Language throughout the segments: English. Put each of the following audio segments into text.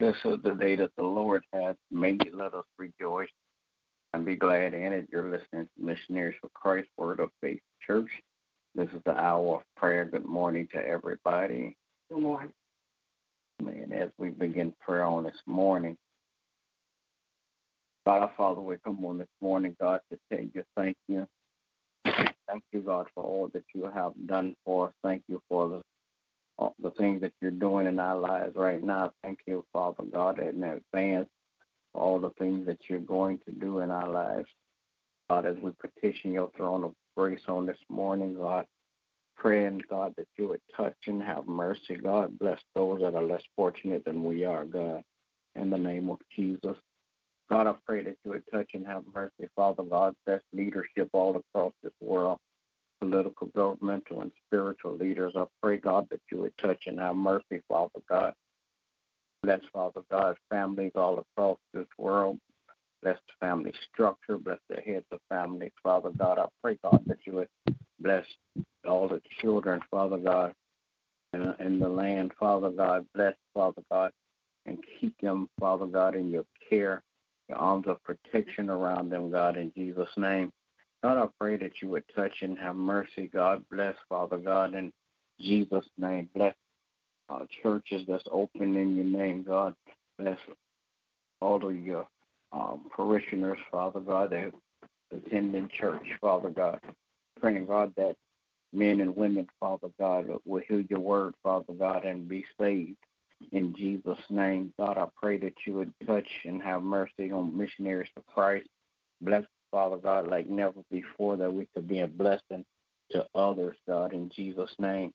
This is the day that the Lord has made. Let us rejoice and be glad in it. You're listening to Missionaries for Christ Word of Faith Church. This is the hour of prayer. Good morning to everybody. Good morning. And as we begin prayer on this morning, God our Father, we come on this morning, God, to tell you thank you. Thank you, God, for all that you have done for us. Thank you for the the things that you're doing in our lives right now. Thank you, Father God, in advance for all the things that you're going to do in our lives. God, as we petition your throne of grace on this morning, God, praying, God, that you would touch and have mercy. God, bless those that are less fortunate than we are, God, in the name of Jesus. God, I pray that you would touch and have mercy, Father God, bless leadership all across this world political, governmental, and spiritual leaders. I pray, God, that you would touch and have mercy, Father God. Bless, Father God, families all across this world. Bless the family structure. Bless the heads of families, Father God. I pray, God, that you would bless all the children, Father God, in, in the land, Father God. Bless, Father God, and keep them, Father God, in your care, your arms of protection around them, God, in Jesus' name. God, I pray that you would touch and have mercy. God bless, Father God, in Jesus' name. Bless uh, churches that's open in your name, God. Bless all of your um, parishioners, Father God, that attend in church, Father God. Praying, God, that men and women, Father God, will hear your word, Father God, and be saved. In Jesus' name, God, I pray that you would touch and have mercy on missionaries for Christ. Bless Father God, like never before, that we could be a blessing to others, God, in Jesus' name.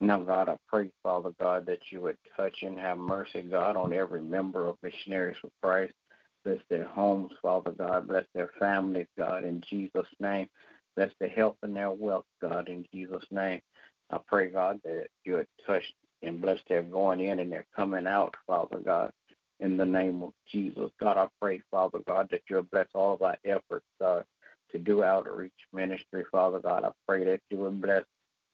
Now, God, I pray, Father God, that you would touch and have mercy, God, on every member of Missionaries for Christ. Bless their homes, Father God. Bless their families, God, in Jesus' name. Bless their health and their wealth, God, in Jesus' name. I pray, God, that you would touch and bless their going in and their coming out, Father God in the name of Jesus. God, I pray, Father God, that you'll bless all of our efforts uh, to do outreach ministry, Father God. I pray that you will bless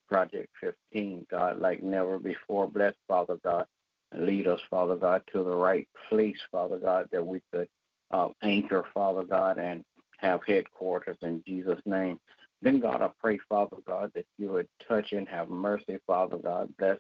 Project 15, God, like never before. Bless, Father God, and lead us, Father God, to the right place, Father God, that we could uh, anchor, Father God, and have headquarters in Jesus' name. Then, God, I pray, Father God, that you would touch and have mercy, Father God. Bless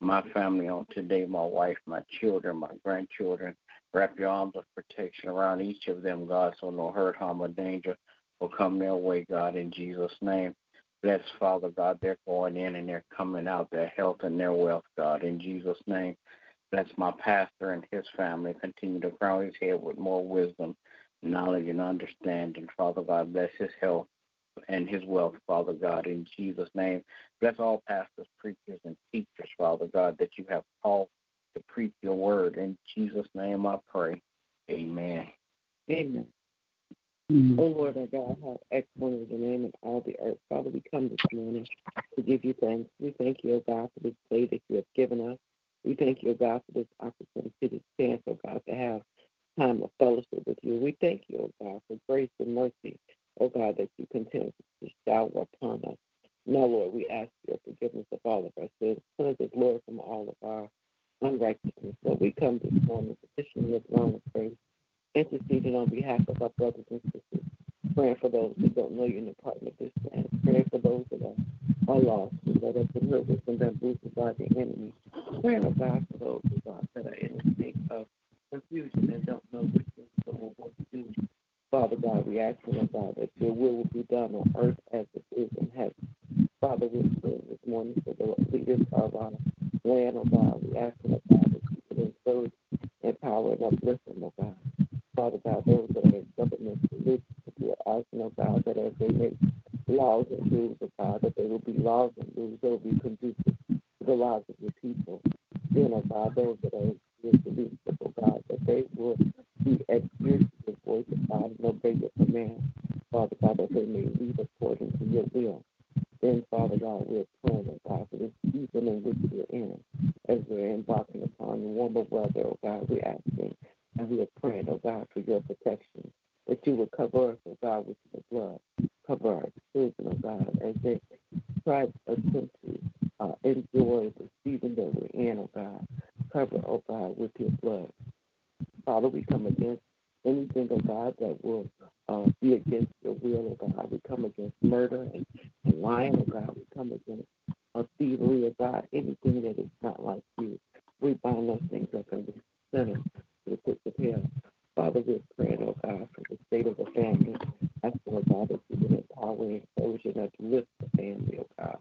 my family on today, my wife, my children, my grandchildren. Wrap your arms of protection around each of them, God, so no hurt, harm, or danger will come their way, God, in Jesus' name. Bless, Father God, they're going in and they're coming out, their health and their wealth, God, in Jesus' name. Bless my pastor and his family. Continue to crown his head with more wisdom, knowledge, and understanding. Father God, bless his health and his wealth, Father God, in Jesus' name. Bless all pastors, preachers, and teachers, Father God, that you have called to preach your word. In Jesus' name I pray. Amen. Amen. Mm-hmm. Oh Lord our God, how excellent is the name in all the earth. Father, we come this morning to give you thanks. We thank you, O God, for this day that you have given us. We thank you, O God, for this opportunity, this chance, O God, to have time of fellowship with you. We thank you, O God, for grace and mercy oh God, that you continue to shower upon us. Now, Lord, we ask your forgiveness of all of our sins. Cleanse us, Lord, from all of our unrighteousness. So we come this morning petitioning your throne of grace, interceding on behalf of our brothers and sisters, praying for those who don't know you in the pardon of this land, praying for those that are, are lost, that have been hurt and bamboozled by the enemy, praying, oh God, for those, oh God, that are in a state of confusion and don't know which is the what to do. Father God, we ask you, God, that your will will be done on earth as it is in heaven. Father, we pray this morning for the leaders of our land, oh God. We ask you, God, that you would encourage, empower, and uplift them, oh God. Father God, those that are in government we are asking, oh God, that as they make laws and rules, oh God, that they will be laws and rules that will be conducive to the lives of your people. Then, oh God, those that are in leadership, oh God, that they will be adhered voice of God and obey your command. Father God, that they may lead according to your will. Then, Father God, we're praying, oh God, for this season in which we're in, as we're embarking upon the warmer weather, oh God, we're asking and we are praying, oh God, for your protection, that you will cover us, oh God, with your blood. Cover our children, oh God, as they try to attempt to uh, enjoy the season that we're in, oh God. Cover, oh God, with your blood. Father, we come against that will uh, be against your will, oh God. We come against murder and, and lying, oh God. We come against thievery, oh God. Anything that is not like you. We bind those things up and we send them to the pits of hell. Father, we're praying, oh God, for the state of the family. Asking, oh God, that you would empower and encourage and uplift the family, oh God.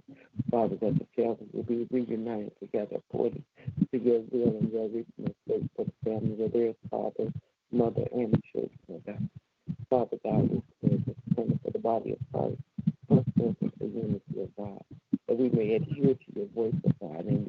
Father, that the family will be reunited together according to your will and your original state for the family, where there is father, mother, and children, oh God. Father God, we pray for the body of Christ, first and the unity of God, that we may adhere to your voice, of God, and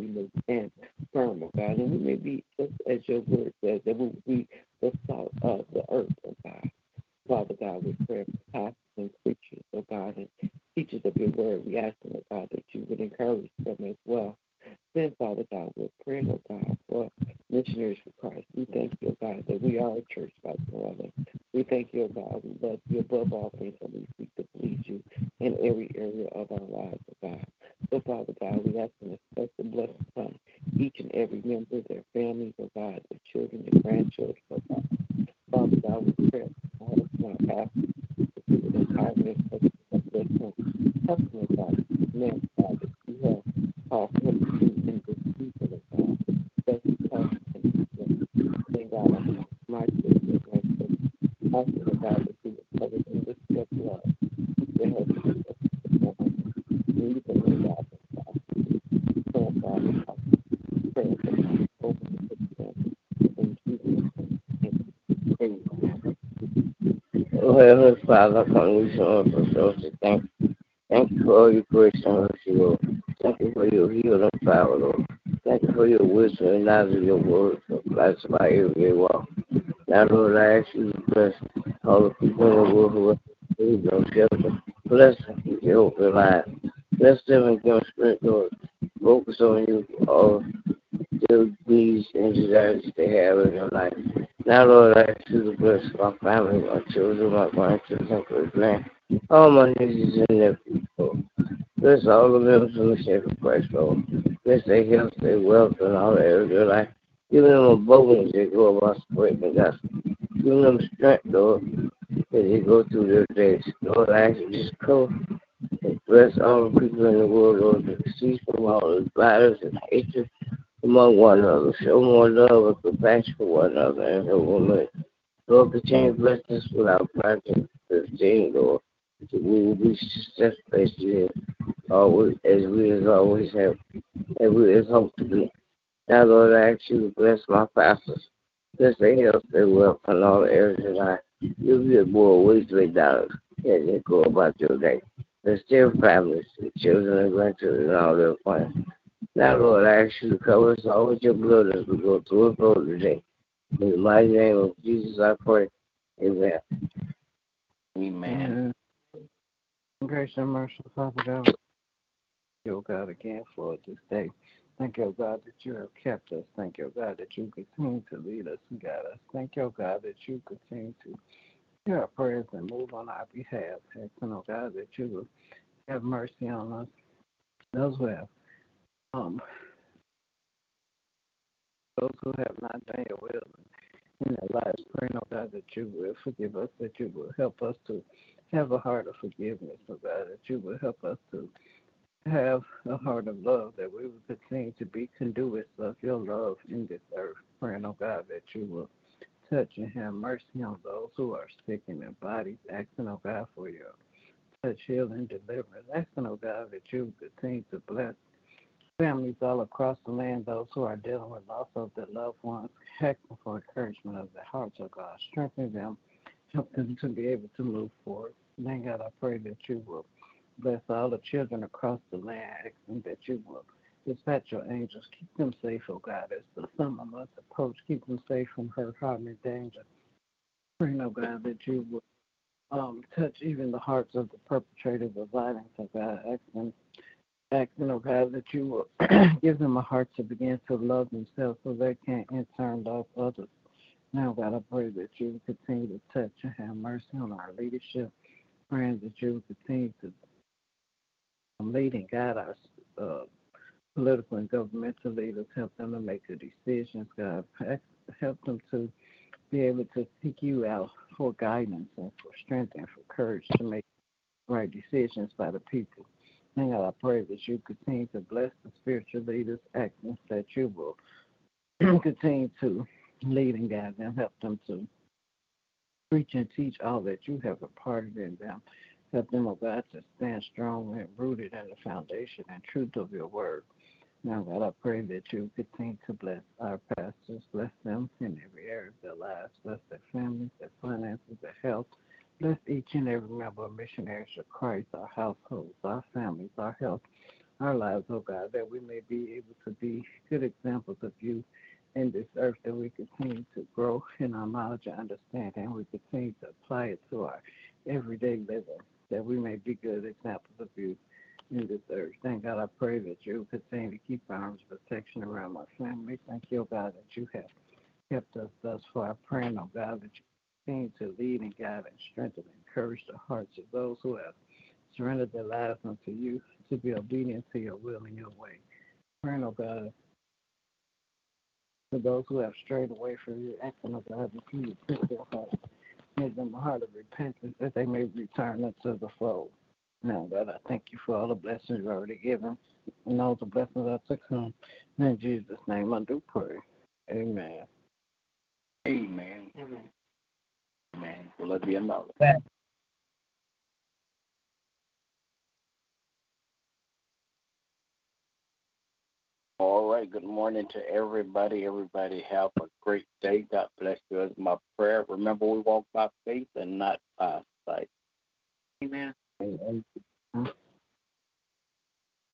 this. But Heavenly Father, come to you on for social. Thank you. Thank you for all your grace and mercy, Lord. Thank you for your healing power, Lord. Thank you for your wisdom and knowledge of your word for Christ by every walk. Now, Lord, I ask you to bless all the people in the world who are in no shelter. Bless them and your open lives. Bless them and give them strength, Lord. Focus on you all the needs and desires they have in their life. Now, Lord, I ask you to bless my family, my children, my grandchildren, great grand, all my nieces and nephews, Lord. Bless all the members of the Church of Christ, Lord. Bless their health, their wealth, and all the areas of their life. Give them a boldness they go about spreading the gospel. Give them strength, Lord, as they go through their days. Lord, I ask you just cover and bless all the people in the world, Lord, to cease from all the violence and hatred among one another. Show more love and compassion for one another and one another. Lord, continue to bless us with our project 15, Lord. That we will be successful as always, as we as always have, and we as hope to be. Now, Lord, I ask you to bless my pastors. Bless their health, their wealth, and all the areas of life. Give you more wisdom and dollars as they go about your day. Bless their families, their children and grandchildren, and all their plans. Now, Lord, I ask you to cover us all with your blood as we go through and through today. In the mighty name of Jesus, I pray. Amen. Amen. Mm-hmm. Grace and mercy, Father God. Thank you, God, again for this day. Thank you, God, that you have kept us. Thank you, God, that you continue to lead us and guide us. Thank you, God, that you continue to hear our prayers and move on our behalf. Asking, oh God, that you will have mercy on us. Those who have um those who have not done your will in their lives, praying, oh God, that you will forgive us, that you will help us to have a heart of forgiveness, oh God, that you will help us to have a heart of love, that we will continue to be conduits of your love in this earth. Praying, oh God, that you will touch and have mercy on those who are sick in their bodies, asking, oh God, for your touch, healing, deliverance. Asking, oh God, that you continue to bless families all across the land, those who are dealing with loss of their loved ones, asking for encouragement of their hearts, oh God, strengthen them, help them to be able to move forward. Then, God, I pray that you will bless all the children across the land, asking that you will dispatch your angels, keep them safe, oh God, as the summer months approach, keep them safe from hurt, harm, and danger. Pray, oh God, that you will um, touch even the hearts of the perpetrators of violence, oh God, asking asking, oh God, that you will give them a heart to begin to love themselves so they can in turn love others. Now, God, I pray that you will continue to touch and have mercy on our leadership. Praying that you will continue to lead and guide our uh, political and governmental leaders, help them to make good decisions, God. Help them to be able to seek you out for guidance and for strength and for courage to make right decisions by the people. God, I pray that you continue to bless the spiritual leaders, acting that you will continue to lead and guide them, help them to preach and teach all that you have imparted in them. Help them, oh God, to stand strong and rooted in the foundation and truth of your word. Now, God, I pray that you continue to bless our pastors, bless them in every area of their lives, bless their families, their finances, their health. Bless each and every member of Missionaries of Christ, our households, our families, our health, our lives, oh God, that we may be able to be good examples of you in this earth, that we continue to grow in our knowledge and understanding, and we continue to apply it to our everyday living, that we may be good examples of you in this earth. Thank God, I pray that you continue to keep arms of protection around my family. Thank you, oh God, that you have kept us thus far. Praying, oh God, that you continue to lead and guide and strengthen and encourage the hearts of those who have surrendered their lives unto you to be obedient to your will and your way. Praying, oh God, for those who have strayed away from you, asking, oh God, that you would prick their hearts, give them a heart of repentance that they may return unto the fold. Now, God, I thank you for all the blessings you've already given and all the blessings are to come. In Jesus' name I do pray. Amen. Amen. Amen. Amen. me there be? All right. Good morning to everybody. Everybody have a great day. God bless you. As my prayer. Remember, we walk by faith and not by sight. Amen. Amen.